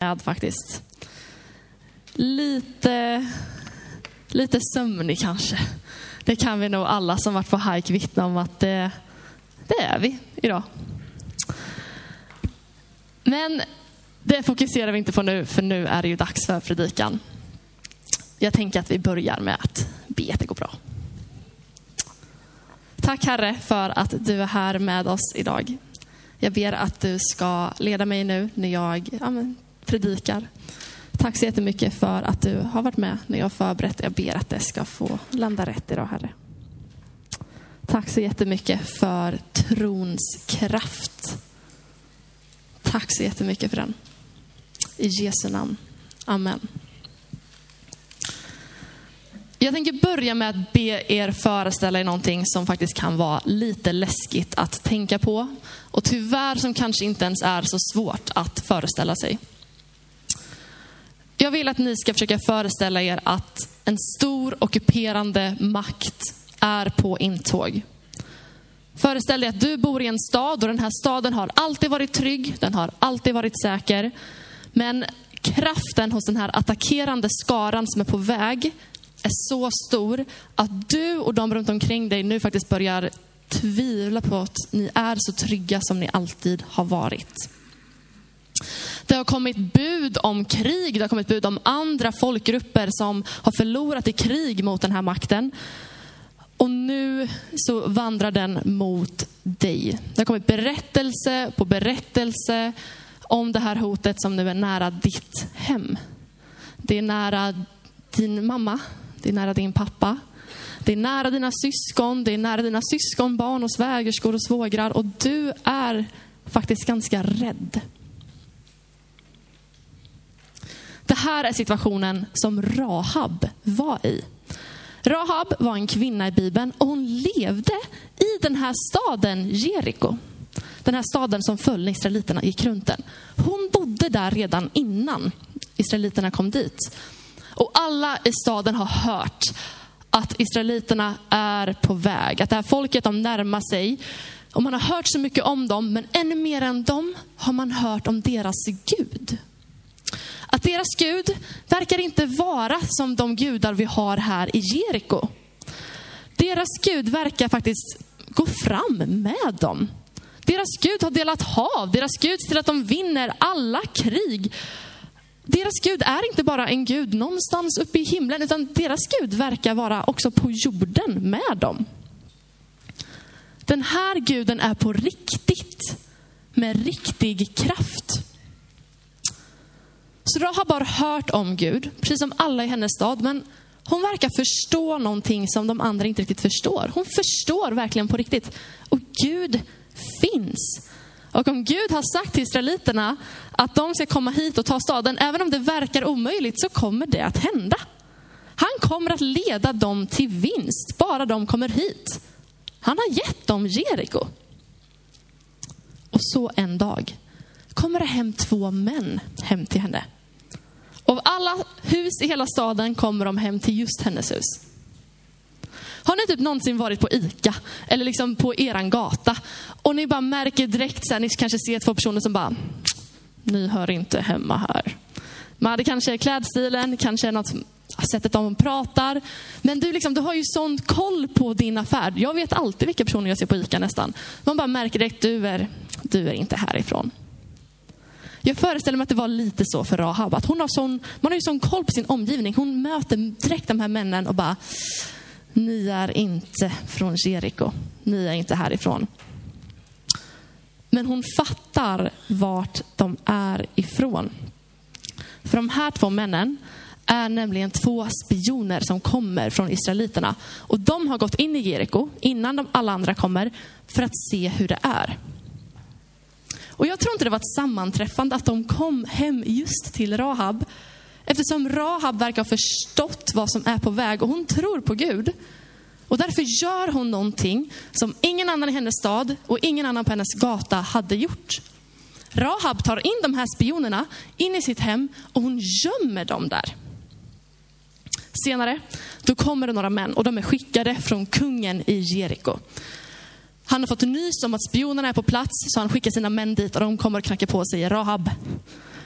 med faktiskt. Lite, lite sömnig kanske. Det kan vi nog alla som varit på hike vittna om att det, det är vi idag. Men det fokuserar vi inte på nu, för nu är det ju dags för predikan. Jag tänker att vi börjar med att be att det går bra. Tack Herre för att du är här med oss idag. Jag ber att du ska leda mig nu när jag ja, men, predikar. Tack så jättemycket för att du har varit med när jag har förberett. Jag ber att det ska få landa rätt idag Herre. Tack så jättemycket för trons kraft. Tack så jättemycket för den. I Jesu namn. Amen. Jag tänker börja med att be er föreställa er någonting som faktiskt kan vara lite läskigt att tänka på. Och tyvärr som kanske inte ens är så svårt att föreställa sig. Jag vill att ni ska försöka föreställa er att en stor ockuperande makt är på intåg. Föreställ dig att du bor i en stad och den här staden har alltid varit trygg, den har alltid varit säker. Men kraften hos den här attackerande skaran som är på väg är så stor att du och de runt omkring dig nu faktiskt börjar tvivla på att ni är så trygga som ni alltid har varit. Det har kommit bud om krig, det har kommit bud om andra folkgrupper som har förlorat i krig mot den här makten. Och nu så vandrar den mot dig. Det har kommit berättelse på berättelse om det här hotet som nu är nära ditt hem. Det är nära din mamma, det är nära din pappa. Det är nära dina syskon, det är nära dina syskonbarn och svägerskor och svågrar och du är faktiskt ganska rädd. Det här är situationen som Rahab var i. Rahab var en kvinna i Bibeln och hon levde i den här staden Jeriko. Den här staden som föll när israeliterna gick runt den. Hon bodde där redan innan israeliterna kom dit. Och alla i staden har hört att israeliterna är på väg. Att det här folket de närmar sig. Och man har hört så mycket om dem, men ännu mer än dem har man hört om deras Gud. Att deras Gud verkar inte vara som de gudar vi har här i Jeriko. Deras Gud verkar faktiskt gå fram med dem. Deras Gud har delat hav, deras Gud ser till att de vinner alla krig. Deras Gud är inte bara en Gud någonstans uppe i himlen, utan deras Gud verkar vara också på jorden med dem. Den här guden är på riktigt, med riktig kraft. Så Rahab har hört om Gud, precis som alla i hennes stad, men hon verkar förstå någonting som de andra inte riktigt förstår. Hon förstår verkligen på riktigt. Och Gud finns. Och om Gud har sagt till israeliterna att de ska komma hit och ta staden, även om det verkar omöjligt, så kommer det att hända. Han kommer att leda dem till vinst, bara de kommer hit. Han har gett dem Jeriko. Och så en dag kommer det hem två män hem till henne. Av alla hus i hela staden kommer de hem till just hennes hus. Har ni typ någonsin varit på ICA eller liksom på eran gata och ni bara märker direkt, så här, ni kanske ser två personer som bara, ni hör inte hemma här. Men det kanske är klädstilen, kanske är något sättet de pratar. Men du, liksom, du har ju sån koll på din affär. Jag vet alltid vilka personer jag ser på ICA nästan. Man bara märker direkt, du är, du är inte härifrån. Jag föreställer mig att det var lite så för Rahab. Att hon har sån, man har ju sån koll på sin omgivning. Hon möter direkt de här männen och bara, ni är inte från Jeriko. Ni är inte härifrån. Men hon fattar vart de är ifrån. För de här två männen är nämligen två spioner som kommer från israeliterna. Och de har gått in i Jeriko innan de alla andra kommer för att se hur det är. Och jag tror inte det var ett sammanträffande att de kom hem just till Rahab. Eftersom Rahab verkar ha förstått vad som är på väg och hon tror på Gud. Och därför gör hon någonting som ingen annan i hennes stad och ingen annan på hennes gata hade gjort. Rahab tar in de här spionerna in i sitt hem och hon gömmer dem där. Senare, då kommer det några män och de är skickade från kungen i Jeriko. Han har fått nys om att spionerna är på plats, så han skickar sina män dit och de kommer och knackar på och säger Rahab,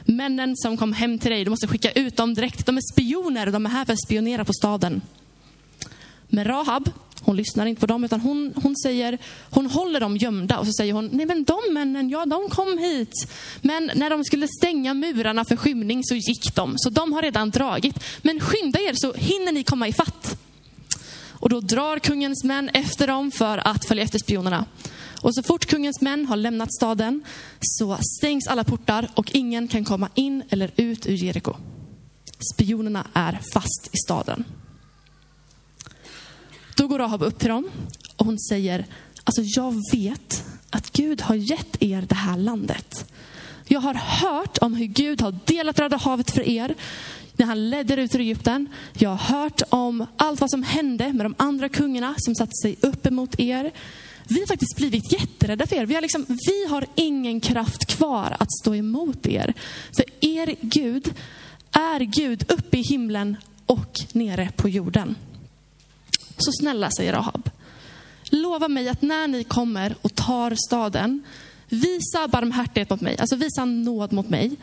Männen som kom hem till dig, du måste skicka ut dem direkt. De är spioner, de är här för att spionera på staden. Men Rahab, hon lyssnar inte på dem, utan hon, hon, säger, hon håller dem gömda och så säger hon, nej men de männen, ja de kom hit. Men när de skulle stänga murarna för skymning så gick de, så de har redan dragit. Men skynda er så hinner ni komma ifatt. Och då drar kungens män efter dem för att följa efter spionerna. Och så fort kungens män har lämnat staden så stängs alla portar och ingen kan komma in eller ut ur Jeriko. Spionerna är fast i staden. Då går Rahab upp till dem och hon säger, alltså jag vet att Gud har gett er det här landet. Jag har hört om hur Gud har delat Röda havet för er när han ledde ut ur Egypten. Jag har hört om allt vad som hände med de andra kungarna som satte sig upp emot er. Vi har faktiskt blivit jätterädda för er. Vi har, liksom, vi har ingen kraft kvar att stå emot er. För er Gud är Gud uppe i himlen och nere på jorden. Så snälla, säger Rahab, lova mig att när ni kommer och tar staden, visa barmhärtighet mot mig, alltså visa nåd mot mig,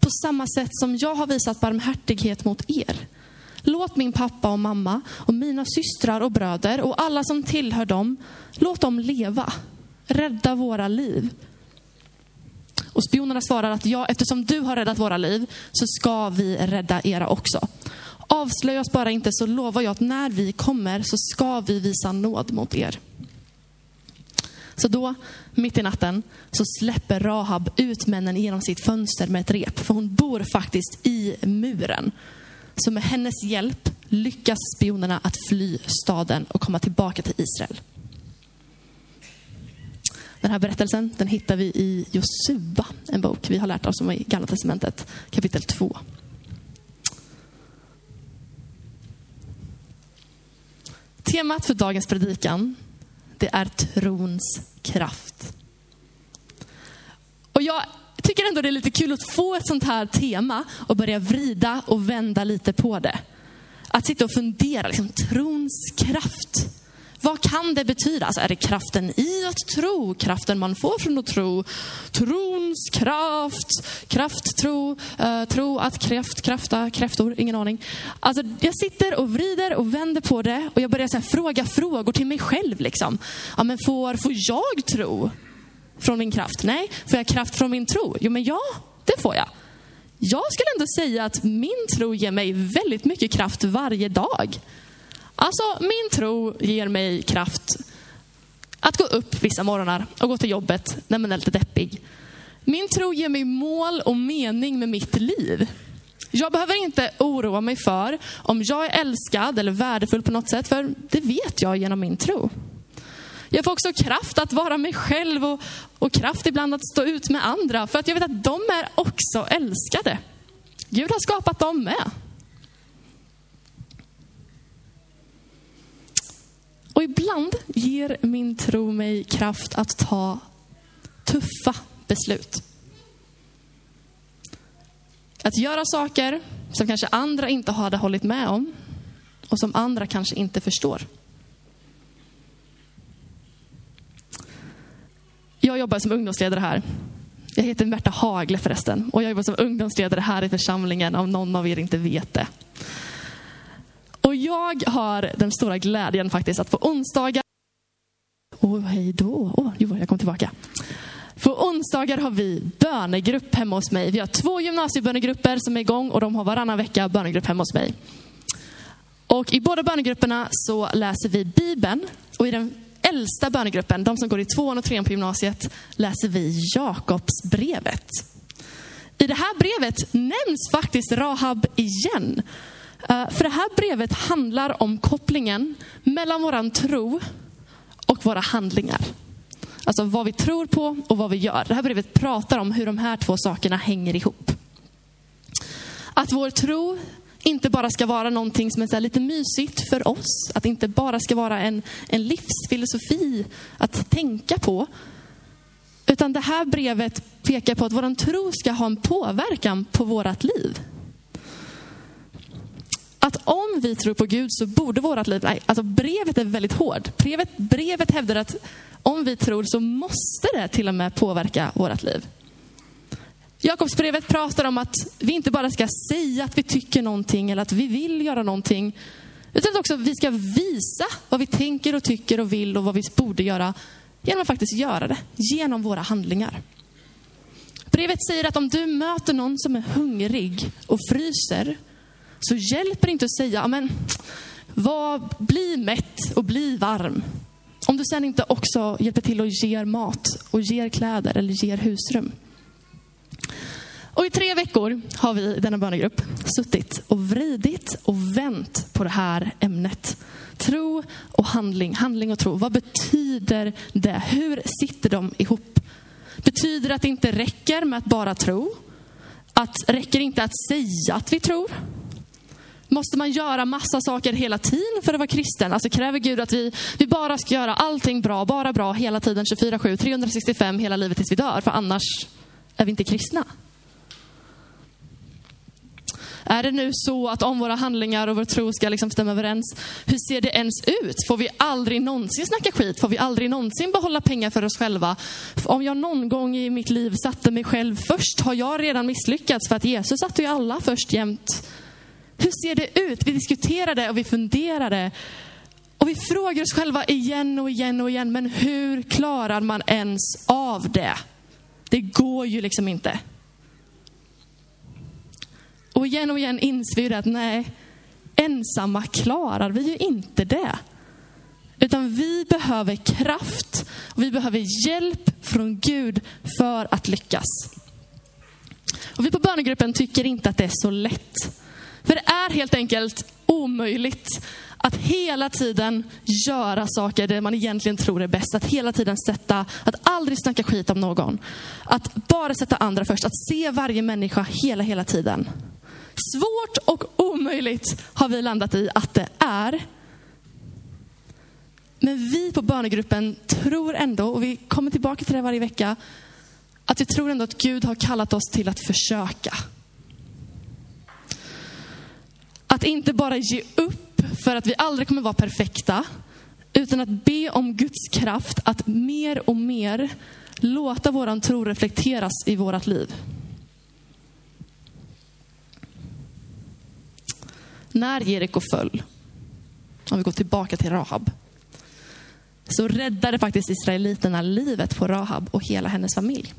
på samma sätt som jag har visat barmhärtighet mot er. Låt min pappa och mamma och mina systrar och bröder och alla som tillhör dem, låt dem leva. Rädda våra liv. Och spionerna svarar att ja, eftersom du har räddat våra liv så ska vi rädda era också. Avslöja oss bara inte så lovar jag att när vi kommer så ska vi visa nåd mot er. Så då, mitt i natten, så släpper Rahab ut männen genom sitt fönster med ett rep. För hon bor faktiskt i muren. Så med hennes hjälp lyckas spionerna att fly staden och komma tillbaka till Israel. Den här berättelsen den hittar vi i Josua, en bok vi har lärt oss om i Gamla Testamentet, kapitel 2. Temat för dagens predikan, det är trons kraft. Och jag tycker ändå det är lite kul att få ett sånt här tema och börja vrida och vända lite på det. Att sitta och fundera, liksom, trons kraft. Vad kan det betyda? Alltså, är det kraften i att tro? Kraften man får från att tro? Trons kraft? Kraft, tro, uh, eh, tro att kräft, krafta, kräftor, ingen aning. Alltså, jag sitter och vrider och vänder på det och jag börjar så här, fråga frågor till mig själv. Liksom. Ja, men får, får jag tro från min kraft? Nej. Får jag kraft från min tro? Jo, men ja, det får jag. Jag skulle ändå säga att min tro ger mig väldigt mycket kraft varje dag. Alltså, min tro ger mig kraft att gå upp vissa morgnar och gå till jobbet när man är lite deppig. Min tro ger mig mål och mening med mitt liv. Jag behöver inte oroa mig för om jag är älskad eller värdefull på något sätt, för det vet jag genom min tro. Jag får också kraft att vara mig själv och, och kraft ibland att stå ut med andra, för att jag vet att de är också älskade. Gud har skapat dem med. Och ibland ger min tro mig kraft att ta tuffa beslut. Att göra saker som kanske andra inte hade hållit med om och som andra kanske inte förstår. Jag jobbar som ungdomsledare här. Jag heter Märta Hagle förresten och jag jobbar som ungdomsledare här i församlingen om någon av er inte vet det. Jag har den stora glädjen faktiskt att på onsdagar... Åh, oh, hej då. Oh, jo, jag kom tillbaka. På onsdagar har vi bönegrupp hemma hos mig. Vi har två gymnasiebönegrupper som är igång och de har varannan vecka bönegrupp hemma hos mig. Och I båda bönegrupperna så läser vi Bibeln och i den äldsta bönegruppen, de som går i tvåan och trean på gymnasiet, läser vi Jakobsbrevet. I det här brevet nämns faktiskt Rahab igen. Eh, för det här brevet handlar om kopplingen mellan våran tro och våra handlingar. Alltså vad vi tror på och vad vi gör. Det här brevet pratar om hur de här två sakerna hänger ihop. Att vår tro inte bara ska vara någonting som är så lite mysigt för oss. Att det inte bara ska vara en, en livsfilosofi att tänka på. Utan det här brevet pekar på att vår tro ska ha en påverkan på vårt liv att om vi tror på Gud så borde vårt liv, alltså brevet är väldigt hårt. Brevet, brevet hävdar att om vi tror så måste det till och med påverka vårt liv. Jakobsbrevet pratar om att vi inte bara ska säga att vi tycker någonting eller att vi vill göra någonting. Utan att också vi ska visa vad vi tänker och tycker och vill och vad vi borde göra genom att faktiskt göra det. Genom våra handlingar. Brevet säger att om du möter någon som är hungrig och fryser, så hjälper det inte att säga, men var, bli mätt och bli varm. Om du sen inte också hjälper till och ger mat och ger kläder eller ger husrum. Och i tre veckor har vi i denna bönegrupp suttit och vridit och vänt på det här ämnet. Tro och handling, handling och tro. Vad betyder det? Hur sitter de ihop? Betyder det att det inte räcker med att bara tro? Att räcker inte att säga att vi tror? Måste man göra massa saker hela tiden för att vara kristen? Alltså kräver Gud att vi, vi bara ska göra allting bra, bara bra hela tiden, 24-7, 365 hela livet tills vi dör, för annars är vi inte kristna? Är det nu så att om våra handlingar och vår tro ska liksom stämma överens, hur ser det ens ut? Får vi aldrig någonsin snacka skit? Får vi aldrig någonsin behålla pengar för oss själva? Om jag någon gång i mitt liv satte mig själv först, har jag redan misslyckats för att Jesus satte ju alla först jämt. Hur ser det ut? Vi diskuterade och vi funderade. Och vi frågar oss själva igen och igen och igen, men hur klarar man ens av det? Det går ju liksom inte. Och igen och igen inser vi att nej, ensamma klarar vi ju inte det. Utan vi behöver kraft och vi behöver hjälp från Gud för att lyckas. Och vi på bönegruppen tycker inte att det är så lätt. För det är helt enkelt omöjligt att hela tiden göra saker det man egentligen tror är bäst. Att hela tiden sätta, att aldrig snacka skit om någon. Att bara sätta andra först. Att se varje människa hela, hela tiden. Svårt och omöjligt har vi landat i att det är. Men vi på bönegruppen tror ändå, och vi kommer tillbaka till det varje vecka, att vi tror ändå att Gud har kallat oss till att försöka. Att inte bara ge upp för att vi aldrig kommer vara perfekta, utan att be om Guds kraft att mer och mer låta våran tro reflekteras i vårat liv. När Jeriko föll, om vi går tillbaka till Rahab, så räddade faktiskt israeliterna livet på Rahab och hela hennes familj.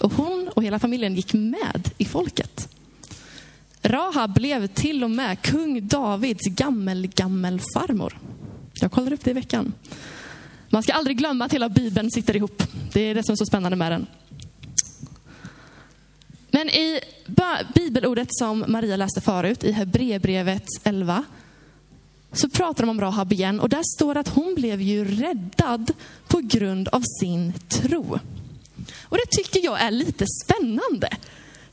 Och hon och hela familjen gick med i folket. Rahab blev till och med kung Davids gammel, gammel farmor. Jag kollade upp det i veckan. Man ska aldrig glömma att hela Bibeln sitter ihop. Det är det som är så spännande med den. Men i bibelordet som Maria läste förut, i Hebreerbrevet 11, så pratar de om Rahab igen och där står att hon blev ju räddad på grund av sin tro. Och det tycker jag är lite spännande.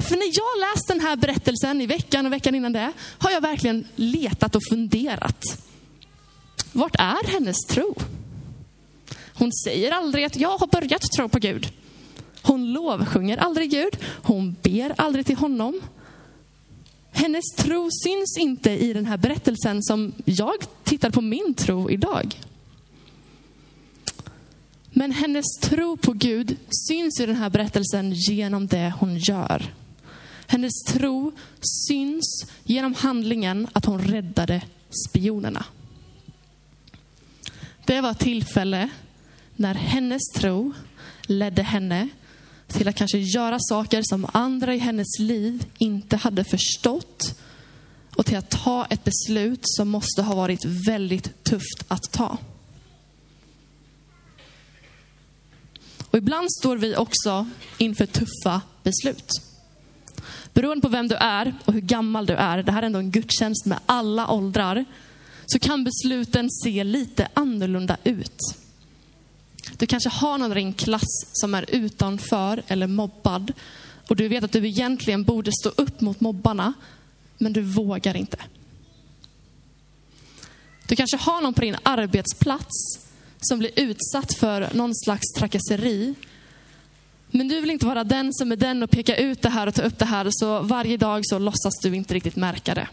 För när jag läst den här berättelsen i veckan och veckan innan det, har jag verkligen letat och funderat. Vart är hennes tro? Hon säger aldrig att jag har börjat tro på Gud. Hon lovsjunger aldrig Gud. Hon ber aldrig till honom. Hennes tro syns inte i den här berättelsen som jag tittar på min tro idag. Men hennes tro på Gud syns i den här berättelsen genom det hon gör. Hennes tro syns genom handlingen att hon räddade spionerna. Det var ett tillfälle när hennes tro ledde henne till att kanske göra saker som andra i hennes liv inte hade förstått och till att ta ett beslut som måste ha varit väldigt tufft att ta. Och ibland står vi också inför tuffa beslut. Beroende på vem du är och hur gammal du är, det här är ändå en gudstjänst med alla åldrar, så kan besluten se lite annorlunda ut. Du kanske har någon i din klass som är utanför eller mobbad och du vet att du egentligen borde stå upp mot mobbarna, men du vågar inte. Du kanske har någon på din arbetsplats som blir utsatt för någon slags trakasseri. Men du vill inte vara den som är den och peka ut det här och ta upp det här, så varje dag så låtsas du inte riktigt märka det.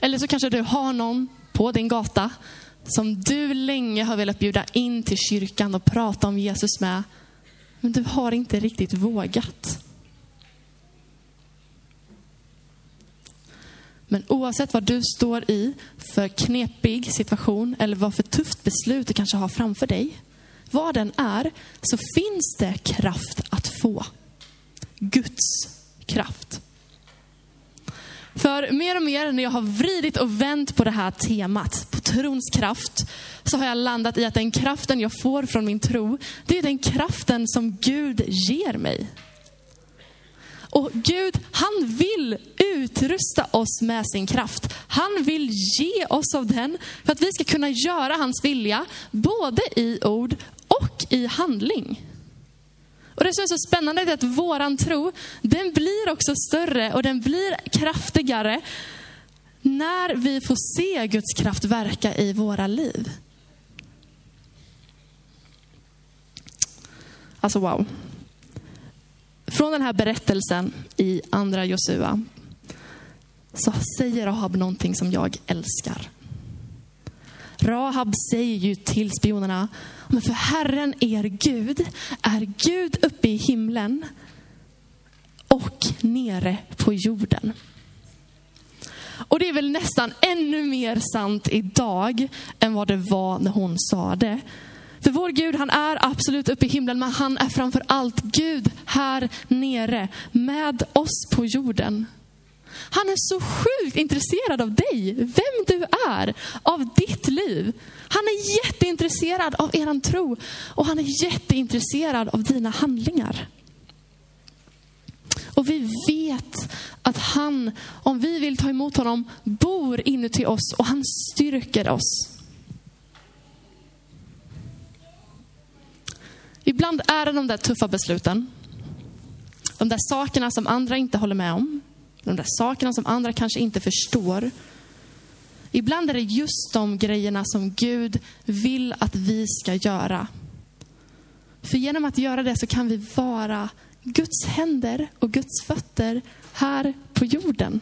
Eller så kanske du har någon på din gata som du länge har velat bjuda in till kyrkan och prata om Jesus med. Men du har inte riktigt vågat. Men oavsett vad du står i för knepig situation eller vad för tufft beslut du kanske har framför dig. Vad den är, så finns det kraft att få. Guds kraft. För mer och mer när jag har vridit och vänt på det här temat, på trons kraft, så har jag landat i att den kraften jag får från min tro, det är den kraften som Gud ger mig. Och Gud, han vill utrusta oss med sin kraft. Han vill ge oss av den för att vi ska kunna göra hans vilja, både i ord och i handling. Och det som är så spännande är att våran tro, den blir också större och den blir kraftigare när vi får se Guds kraft verka i våra liv. Alltså wow. Från den här berättelsen i andra Josua så säger Ahab någonting som jag älskar. Rahab säger ju till spionerna, men för Herren er Gud är Gud uppe i himlen och nere på jorden. Och det är väl nästan ännu mer sant idag än vad det var när hon sa det. För vår Gud, han är absolut uppe i himlen, men han är framför allt Gud här nere med oss på jorden. Han är så sjukt intresserad av dig, vem du är, av ditt liv. Han är jätteintresserad av eran tro och han är jätteintresserad av dina handlingar. Och vi vet att han, om vi vill ta emot honom, bor inuti oss och han styrker oss. Ibland är det de där tuffa besluten. De där sakerna som andra inte håller med om. De där sakerna som andra kanske inte förstår. Ibland är det just de grejerna som Gud vill att vi ska göra. För genom att göra det så kan vi vara Guds händer och Guds fötter här på jorden.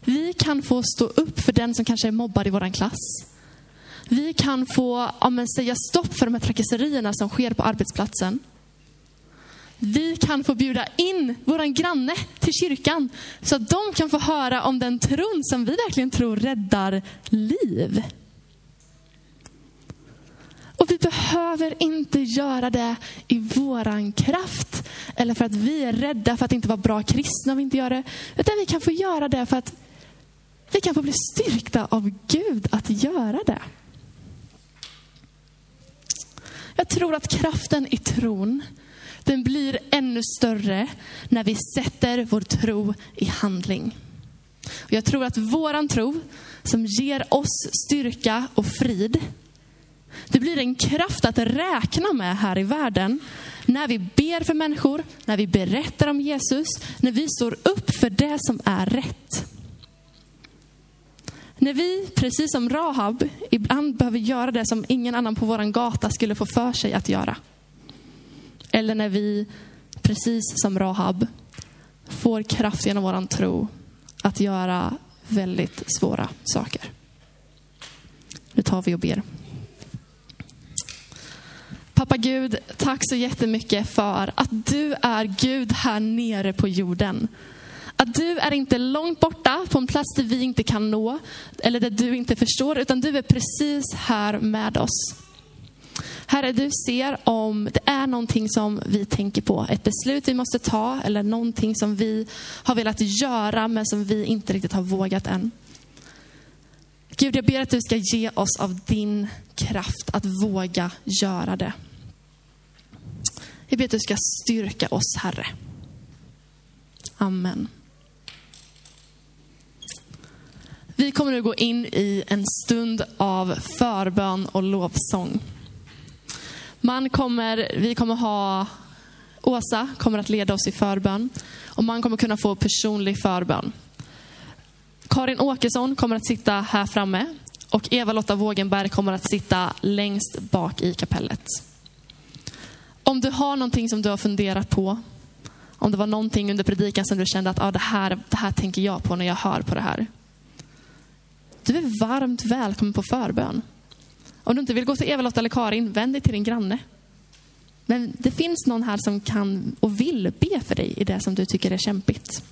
Vi kan få stå upp för den som kanske är mobbad i vår klass. Vi kan få ja, men, säga stopp för de här trakasserierna som sker på arbetsplatsen. Vi kan få bjuda in våran granne till kyrkan så att de kan få höra om den tron som vi verkligen tror räddar liv. Och vi behöver inte göra det i våran kraft eller för att vi är rädda för att inte vara bra kristna om vi inte gör det. Utan vi kan få göra det för att vi kan få bli styrkta av Gud att göra det. Jag tror att kraften i tron, den blir ännu större när vi sätter vår tro i handling. Och jag tror att våran tro, som ger oss styrka och frid, det blir en kraft att räkna med här i världen. När vi ber för människor, när vi berättar om Jesus, när vi står upp för det som är rätt. När vi, precis som Rahab, ibland behöver göra det som ingen annan på vår gata skulle få för sig att göra. Eller när vi, precis som Rahab, får kraft genom vår tro att göra väldigt svåra saker. Nu tar vi och ber. Pappa Gud, tack så jättemycket för att du är Gud här nere på jorden. Att du är inte långt borta på en plats där vi inte kan nå, eller där du inte förstår, utan du är precis här med oss. Herre, du ser om det är någonting som vi tänker på, ett beslut vi måste ta eller någonting som vi har velat göra men som vi inte riktigt har vågat än. Gud, jag ber att du ska ge oss av din kraft att våga göra det. Jag ber att du ska styrka oss, Herre. Amen. Vi kommer nu gå in i en stund av förbön och lovsång. Man kommer, vi kommer ha, Åsa kommer att leda oss i förbön och man kommer kunna få personlig förbön. Karin Åkesson kommer att sitta här framme och Eva-Lotta Wågenberg kommer att sitta längst bak i kapellet. Om du har någonting som du har funderat på, om det var någonting under predikan som du kände att ah, det, här, det här tänker jag på när jag hör på det här. Du är varmt välkommen på förbön. Om du inte vill gå till Eva-Lotta eller Karin, vänd dig till din granne. Men det finns någon här som kan och vill be för dig i det som du tycker är kämpigt.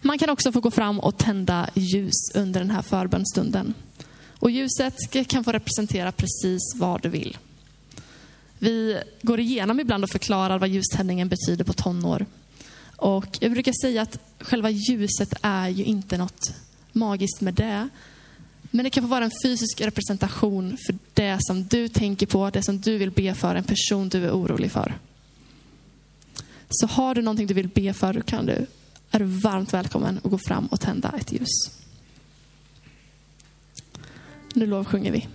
Man kan också få gå fram och tända ljus under den här förbönstunden. Och ljuset kan få representera precis vad du vill. Vi går igenom ibland och förklarar vad ljuständningen betyder på tonår. Och jag brukar säga att själva ljuset är ju inte något magiskt med det. Men det kan få vara en fysisk representation för det som du tänker på, det som du vill be för, en person du är orolig för. Så har du någonting du vill be för, då kan du, är du varmt välkommen att gå fram och tända ett ljus. Nu lovsjunger vi.